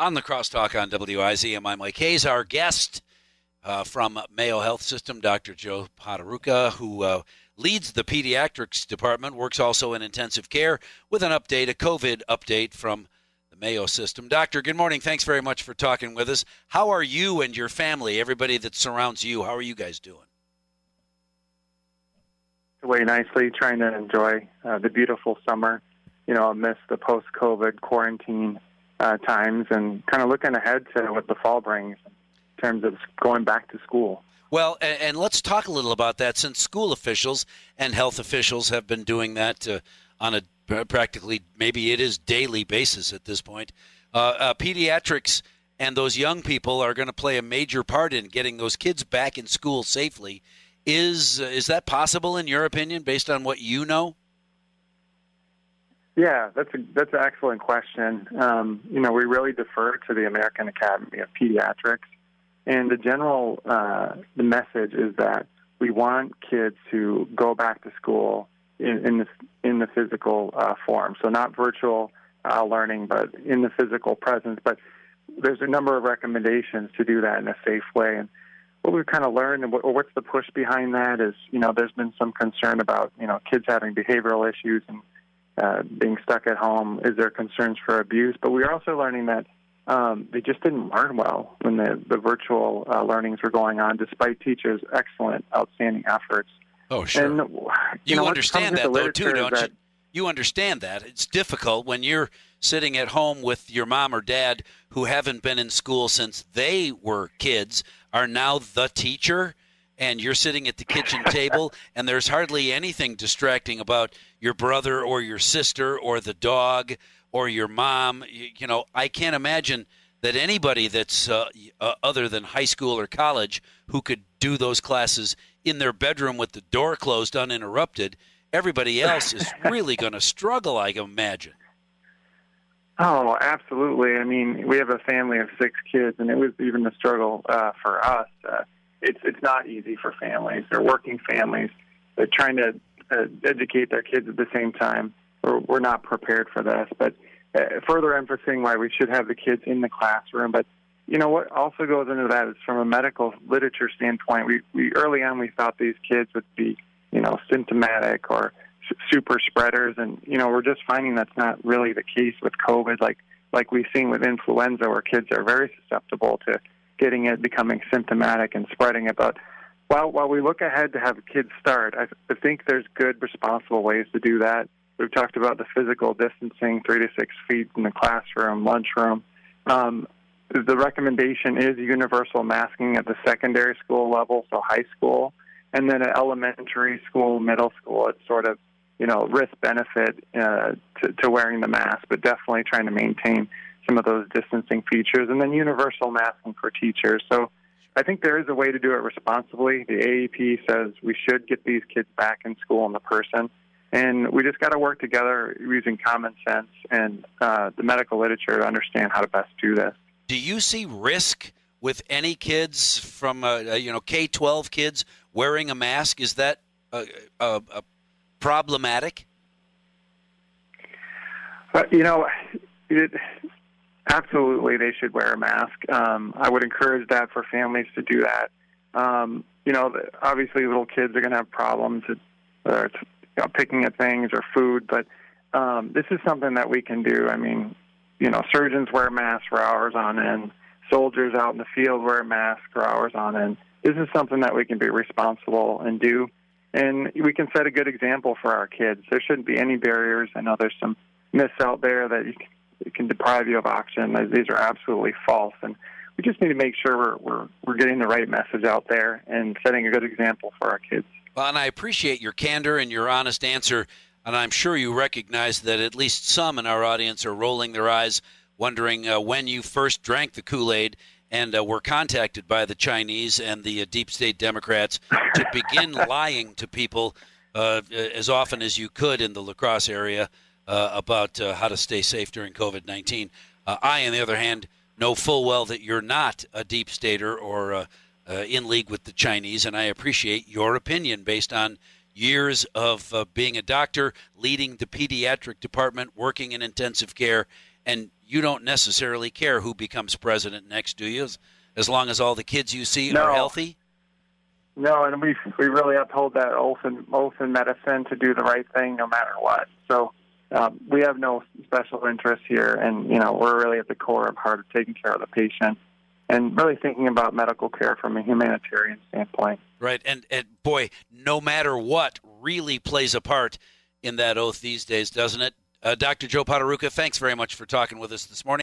On the crosstalk on WIZM, I'm Mike Hayes. Our guest uh, from Mayo Health System, Dr. Joe Poterucha, who uh, leads the pediatrics department, works also in intensive care, with an update, a COVID update from the Mayo system. Doctor, good morning. Thanks very much for talking with us. How are you and your family, everybody that surrounds you, how are you guys doing? Way nicely, trying to enjoy uh, the beautiful summer. You know, amidst the post-COVID quarantine uh, times, and kind of looking ahead to what the fall brings in terms of going back to school. Well, and, and let's talk a little about that since school officials and health officials have been doing that uh, on a practically maybe it is daily basis at this point. Uh, uh, pediatrics and those young people are going to play a major part in getting those kids back in school safely. Is uh, is that possible in your opinion, based on what you know? Yeah, that's a that's an excellent question. Um, you know, we really defer to the American Academy of Pediatrics, and the general uh, the message is that we want kids to go back to school in, in the in the physical uh, form. So not virtual uh, learning, but in the physical presence. But there's a number of recommendations to do that in a safe way. And what we've kind of learned, and what what's the push behind that, is you know there's been some concern about you know kids having behavioral issues and uh, being stuck at home. Is there concerns for abuse? But we're also learning that um, they just didn't learn well when the, the virtual uh, learnings were going on, despite teachers' excellent, outstanding efforts. Oh, sure. And, you, you know, understand that, though, too, don't that, you? You understand that. It's difficult when you're sitting at home with your mom or dad who haven't been in school since they were kids, are now the teacher, and you're sitting at the kitchen table, and there's hardly anything distracting about your brother or your sister or the dog or your mom. You, you know, I can't imagine that anybody that's uh, uh, other than high school or college who could do those classes in their bedroom with the door closed uninterrupted, everybody else is really going to struggle, I imagine. Oh, absolutely. I mean, we have a family of six kids, and it was even a struggle uh, for us. Uh, it's it's not easy for families. They're working families. They're trying to uh, educate their kids at the same time. We're, we're not prepared for this, but uh, further emphasizing why we should have the kids in the classroom. But you know what also goes into that is from a medical literature standpoint. We we early on we thought these kids would be you know symptomatic or super spreaders, and you know we're just finding that's not really the case with COVID. Like like we've seen with influenza, where kids are very susceptible to getting it, becoming symptomatic, and spreading it. But while while we look ahead to have kids start, I, I think there's good, responsible ways to do that. We've talked about the physical distancing, three to six feet in the classroom, lunchroom. Um, the recommendation is universal masking at the secondary school level, so high school, and then at elementary school, middle school, it's sort of you know risk benefit uh, to, to wearing the mask, but definitely trying to maintain some of those distancing features, and then universal masking for teachers. So I think there is a way to do it responsibly. The AAP says we should get these kids back in school in the person. And we just got to work together using common sense and uh, the medical literature to understand how to best do this do you see risk with any kids from uh, uh you know K twelve kids wearing a mask? Is that uh, uh, uh problematic? you know, it, absolutely, they should wear a mask. Um, I would encourage that for families to do that. Um, you know, obviously, little kids are going to have problems, whether it's you know, picking at things or food, but um, this is something that we can do. I mean, you know, surgeons wear masks for hours on end. Soldiers out in the field wear masks for hours on end. This is something that we can be responsible and do, and we can set a good example for our kids. There shouldn't be any barriers. I know there's some myths out there that you can, it can deprive you of oxygen. These are absolutely false, and we just need to make sure we're, we're we're getting the right message out there and setting a good example for our kids. Well, and I appreciate your candor and your honest answer and I'm sure you recognize that at least some in our audience are rolling their eyes, wondering uh, when you first drank the Kool Aid and uh, were contacted by the Chinese and the uh, deep state Democrats to begin lying to people uh, as often as you could in the La Crosse area uh, about uh, how to stay safe during COVID 19. I, on the other hand, know full well that you're not a deep stater or in league with the Chinese, and I appreciate your opinion based on years of uh, being a doctor, leading the pediatric department, working in intensive care, and you don't necessarily care who becomes president next, do you? As, as long as all the kids you see No. are healthy. No, and we we really uphold that oath oath in medicine to do the right thing no matter what. So um, we have no special interest here, and you know we're really at the core of heart of taking care of the patient and really thinking about medical care from a humanitarian standpoint. Right, and and boy, no matter what, really plays a part in that oath these days, doesn't it? Uh, Dr. Joe Poterucha, thanks very much for talking with us this morning.